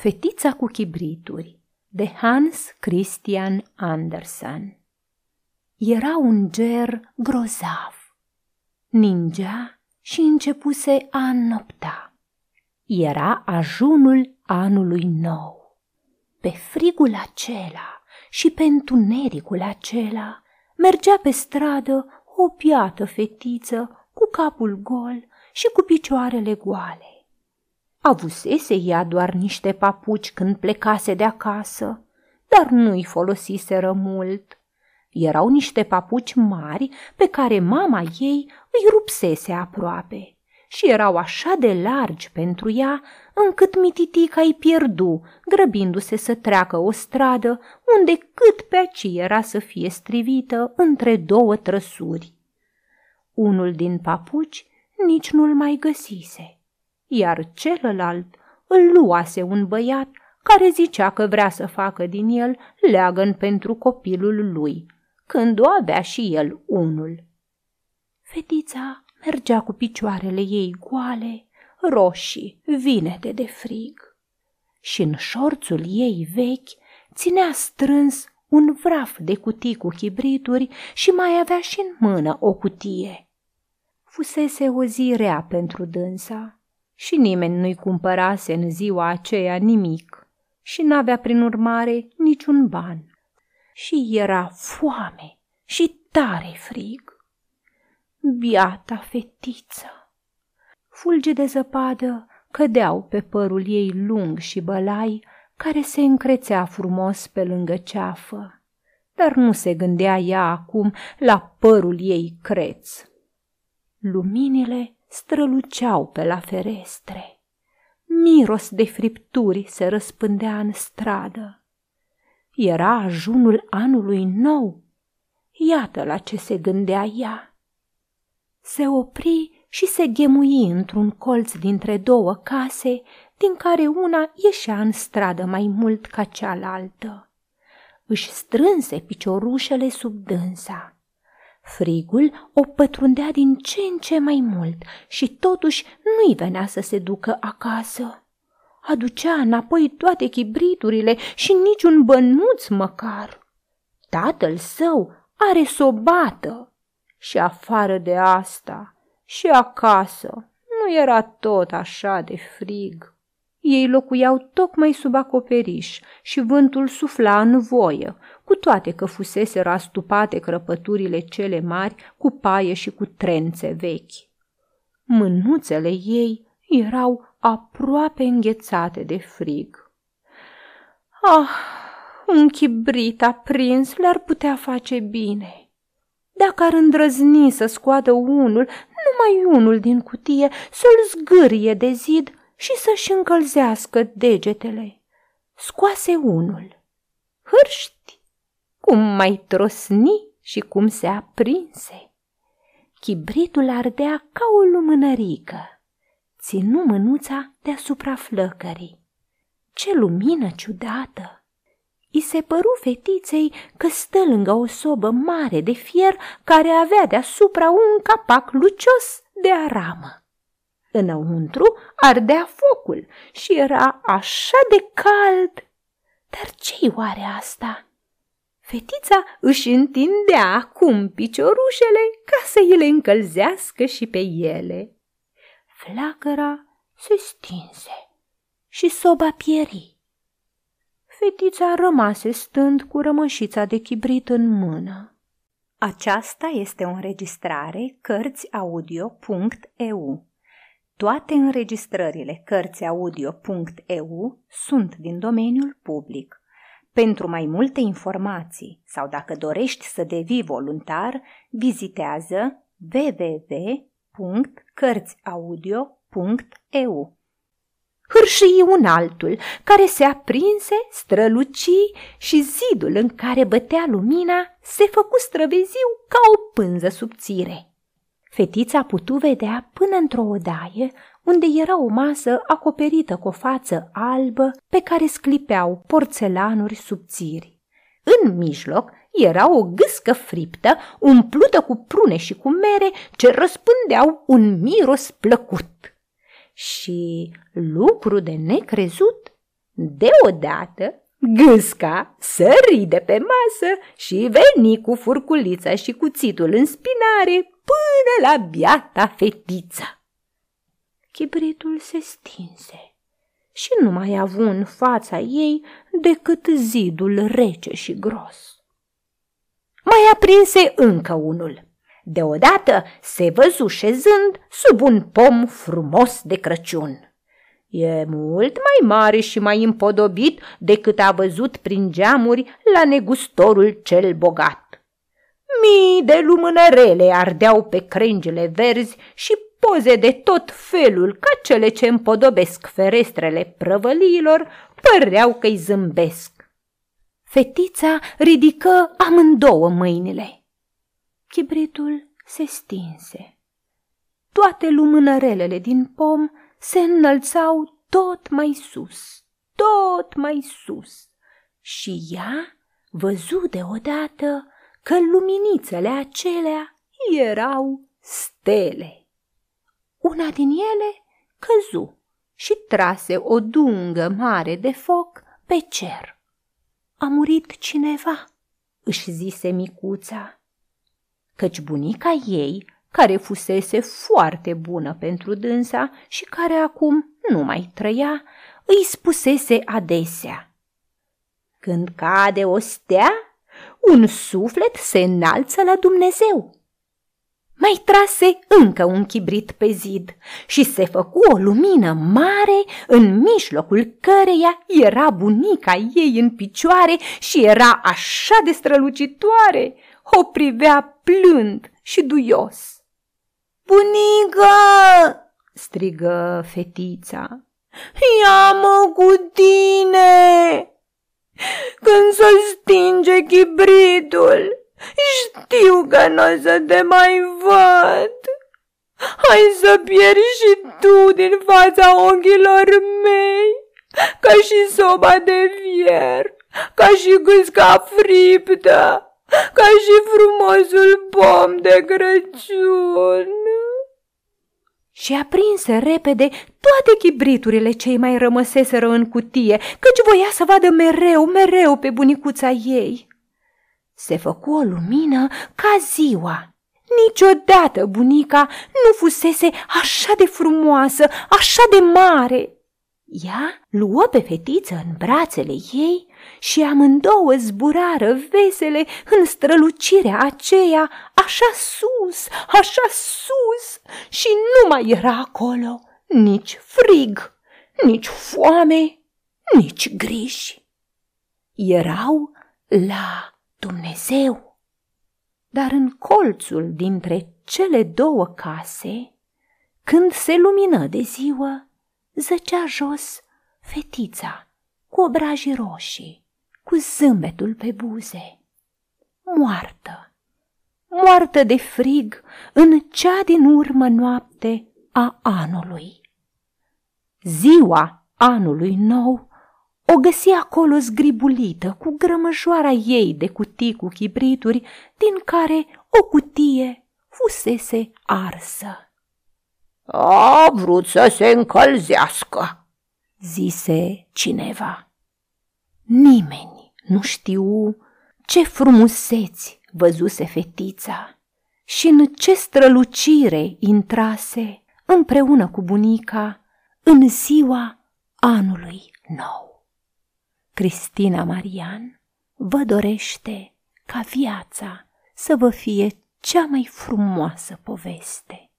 Fetița cu chibrituri de Hans Christian Andersen Era un ger grozav. Ningea și începuse a înnopta. Era ajunul anului nou. Pe frigul acela și pe întunericul acela mergea pe stradă o piată fetiță cu capul gol și cu picioarele goale. Avusese ea doar niște papuci când plecase de acasă, dar nu-i folosiseră mult. Erau niște papuci mari pe care mama ei îi rupsese aproape și erau așa de largi pentru ea încât mititica îi pierdu, grăbindu-se să treacă o stradă unde cât pe aci era să fie strivită între două trăsuri. Unul din papuci nici nu-l mai găsise iar celălalt îl luase un băiat care zicea că vrea să facă din el leagăn pentru copilul lui, când o avea și el unul. Fetița mergea cu picioarele ei goale, roșii, vinete de frig. Și în șorțul ei vechi ținea strâns un vraf de cutii cu chibrituri și mai avea și în mână o cutie. Fusese o zi rea pentru dânsa și nimeni nu-i cumpărase în ziua aceea nimic și n-avea prin urmare niciun ban. Și era foame și tare frig. Biata fetiță! Fulge de zăpadă cădeau pe părul ei lung și bălai, care se încrețea frumos pe lângă ceafă, dar nu se gândea ea acum la părul ei creț. Luminile străluceau pe la ferestre. Miros de fripturi se răspândea în stradă. Era ajunul anului nou. Iată la ce se gândea ea. Se opri și se ghemui într-un colț dintre două case, din care una ieșea în stradă mai mult ca cealaltă. Își strânse piciorușele sub dânsa Frigul o pătrundea din ce în ce mai mult și totuși nu-i venea să se ducă acasă. Aducea înapoi toate chibriturile și niciun bănuț măcar. Tatăl său are sobată și afară de asta și acasă nu era tot așa de frig. Ei locuiau tocmai sub acoperiș și vântul sufla în voie, cu toate că fusese rastupate crăpăturile cele mari cu paie și cu trențe vechi. Mânuțele ei erau aproape înghețate de frig. Ah, un chibrit aprins le-ar putea face bine. Dacă ar îndrăzni să scoată unul, numai unul din cutie, să-l zgârie de zid și să-și încălzească degetele. Scoase unul. Hârști! cum mai trosni și cum se aprinse. Chibritul ardea ca o lumânărică. Ținu mânuța deasupra flăcării. Ce lumină ciudată! I se păru fetiței că stă lângă o sobă mare de fier care avea deasupra un capac lucios de aramă. Înăuntru ardea focul și era așa de cald. Dar ce-i oare asta? Fetița își întindea acum piciorușele ca să îi le încălzească și pe ele. Flacăra se stinse și soba pieri. Fetița rămase stând cu rămășița de chibrit în mână. Aceasta este o înregistrare Cărțiaudio.eu. Toate înregistrările Cărțiaudio.eu sunt din domeniul public. Pentru mai multe informații sau dacă dorești să devii voluntar, vizitează www.cărțiaudio.eu. Hârșii un altul, care se aprinse, străluci și zidul în care bătea lumina se făcu străveziu ca o pânză subțire. Fetița putu vedea până într-o odaie unde era o masă acoperită cu o față albă pe care sclipeau porțelanuri subțiri. În mijloc era o gâscă friptă, umplută cu prune și cu mere, ce răspândeau un miros plăcut. Și, lucru de necrezut, Deodată, gâsca sări de pe masă și veni cu furculița și cuțitul în spinare până la biata fetiță. Chibritul se stinse și nu mai avu în fața ei decât zidul rece și gros. Mai aprinse încă unul. Deodată se văzu șezând sub un pom frumos de Crăciun. E mult mai mare și mai împodobit decât a văzut prin geamuri la negustorul cel bogat. Mii de lumânărele ardeau pe crengile verzi și poze de tot felul, ca cele ce împodobesc ferestrele prăvăliilor, păreau că-i zâmbesc. Fetița ridică amândouă mâinile. Chibritul se stinse. Toate lumânărelele din pom se înălțau tot mai sus, tot mai sus. Și ea văzu deodată că luminițele acelea erau stele. Una din ele căzu și trase o dungă mare de foc pe cer. A murit cineva, își zise micuța, căci bunica ei, care fusese foarte bună pentru dânsa și care acum nu mai trăia, îi spusese adesea. Când cade o stea, un suflet se înalță la Dumnezeu mai trase încă un chibrit pe zid și se făcu o lumină mare în mijlocul căreia era bunica ei în picioare și era așa de strălucitoare, o privea plând și duios. Bunică! strigă fetița. Ia-mă cu tine! Când se stinge chibritul, știu că nu o să te mai văd. Hai să pieri și tu din fața ochilor mei, ca și soba de fier, ca și gâsca friptă, ca și frumosul pom de Crăciun. Și aprinse repede toate chibriturile cei mai rămăseseră în cutie, căci voia să vadă mereu, mereu pe bunicuța ei. Se făcu o lumină ca ziua. Niciodată bunica nu fusese așa de frumoasă, așa de mare. Ea luă pe fetiță în brațele ei și amândouă zburară vesele în strălucirea aceea, așa sus, așa sus, și nu mai era acolo nici frig, nici foame, nici griji. Erau la Dumnezeu! Dar în colțul dintre cele două case, când se lumină de ziua, zăcea jos fetița cu obrajii roșii, cu zâmbetul pe buze, moartă, moartă de frig în cea din urmă noapte a anului. Ziua anului nou o găsi acolo zgribulită, cu grămăjoara ei de cutii cu chibrituri, din care o cutie fusese arsă. A vrut să se încălzească, zise cineva. Nimeni nu știu ce frumuseți văzuse fetița și în ce strălucire intrase împreună cu bunica în ziua anului nou. Cristina Marian vă dorește ca viața să vă fie cea mai frumoasă poveste.